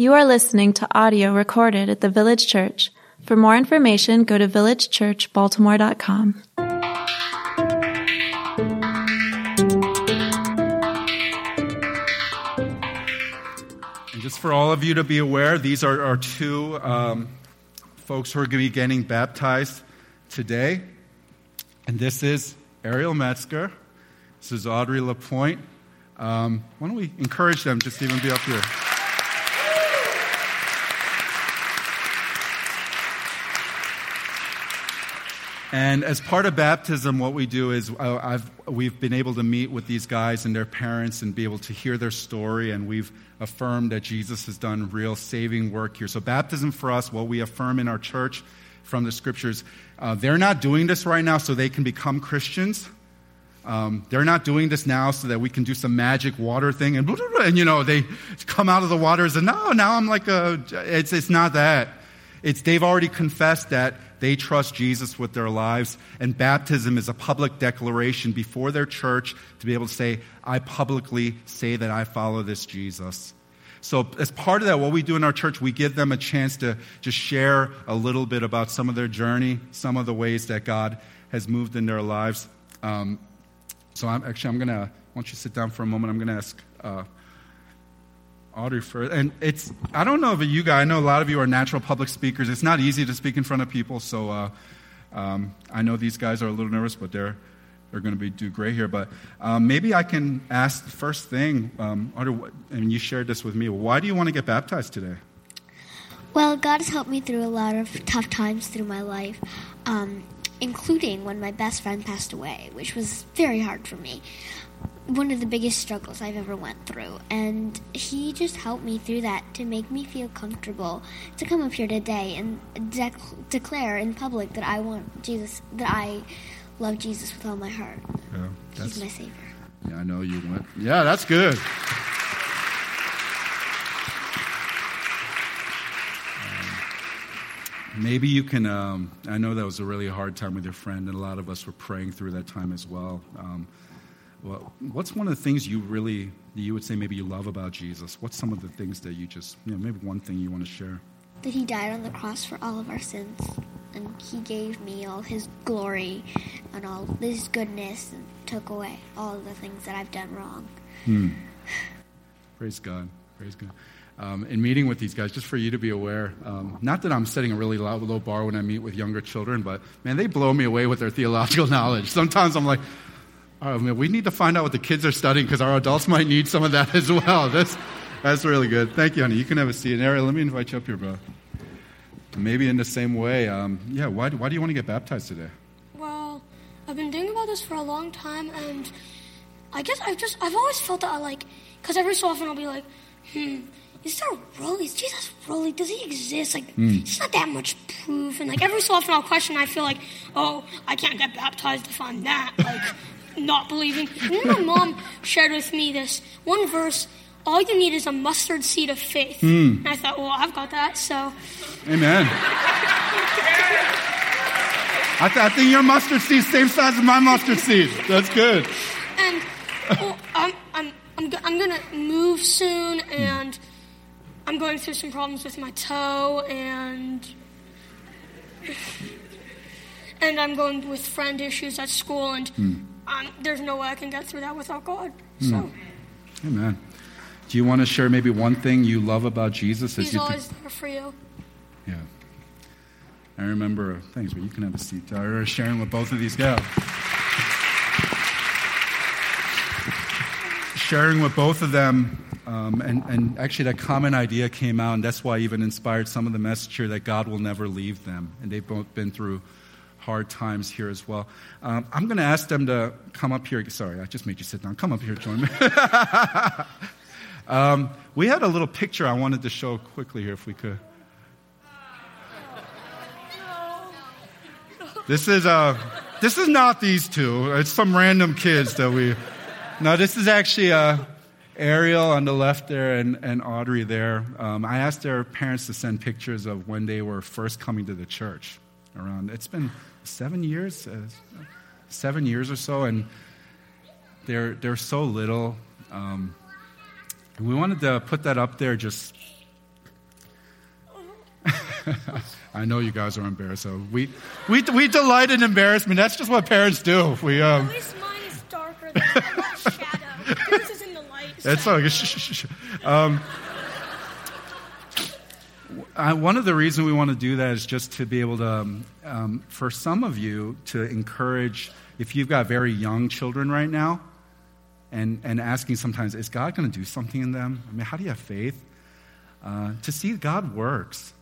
You are listening to audio recorded at the Village Church. For more information, go to villagechurchbaltimore.com. And just for all of you to be aware, these are our two um, folks who are going to be getting baptized today. And this is Ariel Metzger. This is Audrey Lapointe. Um, why don't we encourage them just to even be up here? And as part of baptism, what we do is uh, I've, we've been able to meet with these guys and their parents and be able to hear their story, and we've affirmed that Jesus has done real saving work here. So, baptism for us, what we affirm in our church from the scriptures, uh, they're not doing this right now so they can become Christians. Um, they're not doing this now so that we can do some magic water thing and, blah, blah, blah, and you know, they come out of the waters and no, now I'm like a, it's, it's not that. It's they've already confessed that they trust Jesus with their lives, and baptism is a public declaration before their church to be able to say, I publicly say that I follow this Jesus. So, as part of that, what we do in our church, we give them a chance to just share a little bit about some of their journey, some of the ways that God has moved in their lives. Um, so, I'm actually, I'm going to, once you to sit down for a moment, I'm going to ask uh, Audrey first. And it's, I don't know if you guys, I know a lot of you are natural public speakers. It's not easy to speak in front of people, so uh, um, I know these guys are a little nervous, but they're, they're going to be, do great here. But um, maybe I can ask the first thing, um, Audrey, and you shared this with me. Why do you want to get baptized today? Well, God has helped me through a lot of tough times through my life, um, including when my best friend passed away, which was very hard for me one of the biggest struggles I've ever went through, and he just helped me through that to make me feel comfortable to come up here today and declare in public that I want Jesus, that I love Jesus with all my heart. Yeah, He's my savior. Yeah, I know you went. Yeah, that's good. Um, maybe you can. Um, I know that was a really hard time with your friend, and a lot of us were praying through that time as well. Um, well, what's one of the things you really, you would say maybe you love about Jesus? What's some of the things that you just, you know, maybe one thing you want to share? That he died on the cross for all of our sins. And he gave me all his glory and all his goodness and took away all of the things that I've done wrong. Hmm. Praise God. Praise God. Um, in meeting with these guys, just for you to be aware, um, not that I'm setting a really low, low bar when I meet with younger children, but man, they blow me away with their theological knowledge. Sometimes I'm like, I mean, we need to find out what the kids are studying because our adults might need some of that as well. That's, that's really good. Thank you, honey. You can have a seat. And Ariel, let me invite you up here, bro. Maybe in the same way, um, yeah, why, why do you want to get baptized today? Well, I've been thinking about this for a long time, and I guess I've just, I've always felt that I like, because every so often I'll be like, hmm, is there really, is Jesus really, does he exist? Like, mm. it's not that much proof. And like every so often I'll question, I feel like, oh, I can't get baptized if I'm that. Like, not believing. And then my mom shared with me this one verse all you need is a mustard seed of faith. Mm. And I thought, well, I've got that, so. Amen. I, th- I, think your mustard seed same size as my mustard seed. That's good. And well, I'm, I'm, I'm, I'm going to move soon, and I'm going through some problems with my toe, and and I'm going with friend issues at school, and mm um, there's no way I can get through that without God. So. Mm. Amen. Do you want to share maybe one thing you love about Jesus? He's you always there for you. Yeah. I remember, thanks, but you can have a seat. I remember sharing with both of these guys. sharing with both of them, um, and, and actually that common idea came out, and that's why I even inspired some of the message here that God will never leave them. And they've both been through hard times here as well. Um, I'm going to ask them to come up here. Sorry, I just made you sit down. Come up here, join me. um, we had a little picture I wanted to show quickly here, if we could. This is uh, this is not these two. It's some random kids that we. No, this is actually uh, Ariel on the left there and, and Audrey there. Um, I asked their parents to send pictures of when they were first coming to the church. Around it's been seven years, uh, seven years or so, and they're, they're so little. Um, we wanted to put that up there just I know you guys are embarrassed. So we, we, we delight in embarrassment. That's just what parents do. We, um, At least mine is darker than shadow. Yours is in the light. That's all. Shh, shh, shh. Um, I, one of the reasons we want to do that is just to be able to, um, um, for some of you, to encourage, if you've got very young children right now, and, and asking sometimes, is God going to do something in them? I mean, how do you have faith? Uh, to see God works.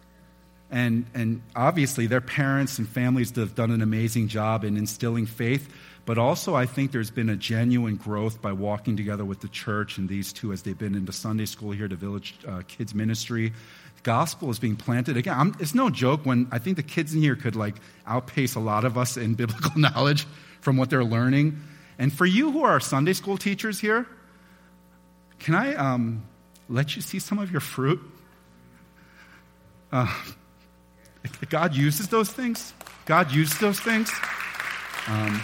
And, and obviously, their parents and families have done an amazing job in instilling faith, but also I think there's been a genuine growth by walking together with the church and these two as they've been into Sunday school here to Village uh, Kids Ministry. Gospel is being planted. Again, I'm, it's no joke when I think the kids in here could like outpace a lot of us in biblical knowledge from what they're learning. And for you who are Sunday school teachers here, can I um, let you see some of your fruit? Uh, God uses those things. God uses those things. Um,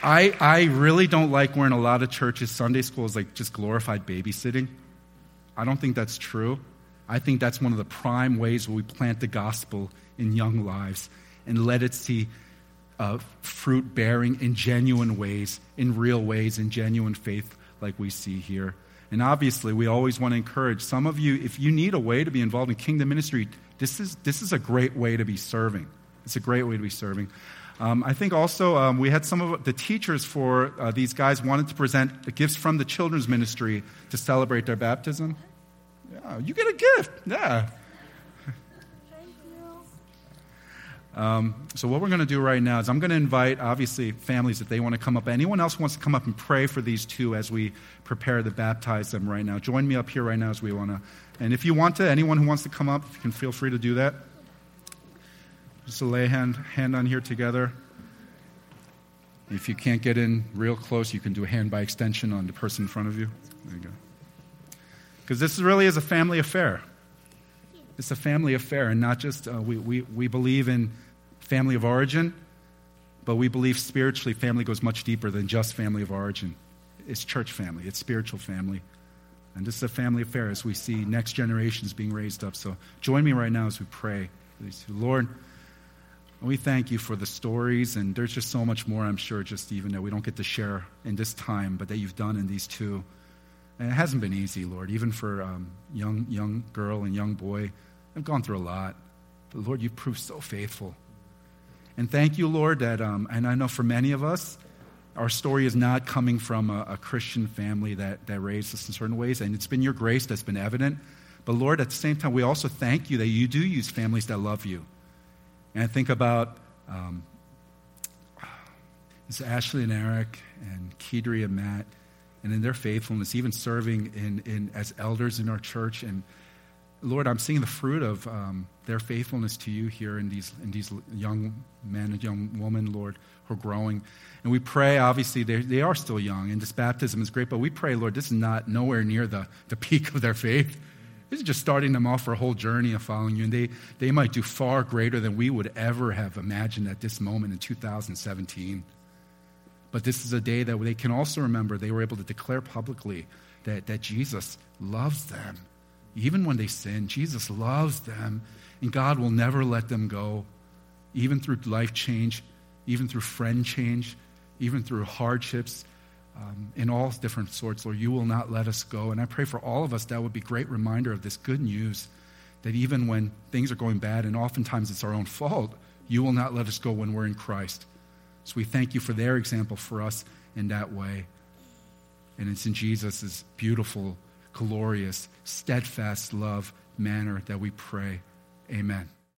I, I really don't like where in a lot of churches Sunday school is like just glorified babysitting. I don't think that's true. I think that's one of the prime ways where we plant the gospel in young lives and let it see uh, fruit bearing in genuine ways, in real ways, in genuine faith, like we see here. And obviously, we always want to encourage some of you, if you need a way to be involved in kingdom ministry, this is, this is a great way to be serving. It's a great way to be serving. Um, I think also um, we had some of the teachers for uh, these guys wanted to present gifts from the children's ministry to celebrate their baptism. Yeah, you get a gift. Yeah. Um, so what we're going to do right now is I'm going to invite, obviously, families if they want to come up. Anyone else wants to come up and pray for these two as we prepare to baptize them right now. Join me up here right now as we want to. And if you want to, anyone who wants to come up, you can feel free to do that. Just lay hand, hand on here together. If you can't get in real close, you can do a hand by extension on the person in front of you. There you go. Because this really is a family affair. It's a family affair, and not just, uh, we, we, we believe in family of origin, but we believe spiritually family goes much deeper than just family of origin. It's church family, it's spiritual family. And this is a family affair as we see next generations being raised up. So join me right now as we pray. Lord, we thank you for the stories, and there's just so much more, I'm sure, just even that we don't get to share in this time, but that you've done in these two. And it hasn't been easy, Lord, even for um, young, young girl and young boy. I've gone through a lot. But Lord, you've proved so faithful. And thank you, Lord, that, um, and I know for many of us, our story is not coming from a, a, Christian family that, that raised us in certain ways, and it's been your grace that's been evident. But Lord, at the same time, we also thank you that you do use families that love you. And I think about um, it's Ashley and Eric and Kedri and Matt, and in their faithfulness, even serving in, in, as elders in our church. And Lord, I'm seeing the fruit of um, their faithfulness to you here in these, in these young men and young women, Lord, who are growing. And we pray, obviously, they are still young, and this baptism is great, but we pray, Lord, this is not nowhere near the, the peak of their faith. This is just starting them off for a whole journey of following you, and they, they might do far greater than we would ever have imagined at this moment in 2017. But this is a day that they can also remember they were able to declare publicly that, that Jesus loves them even when they sin. Jesus loves them, and God will never let them go, even through life change, even through friend change, even through hardships. Um, in all different sorts, Lord, you will not let us go. And I pray for all of us that would be a great reminder of this good news that even when things are going bad, and oftentimes it's our own fault, you will not let us go when we're in Christ. So we thank you for their example for us in that way. And it's in Jesus' beautiful glorious, steadfast love manner that we pray. Amen.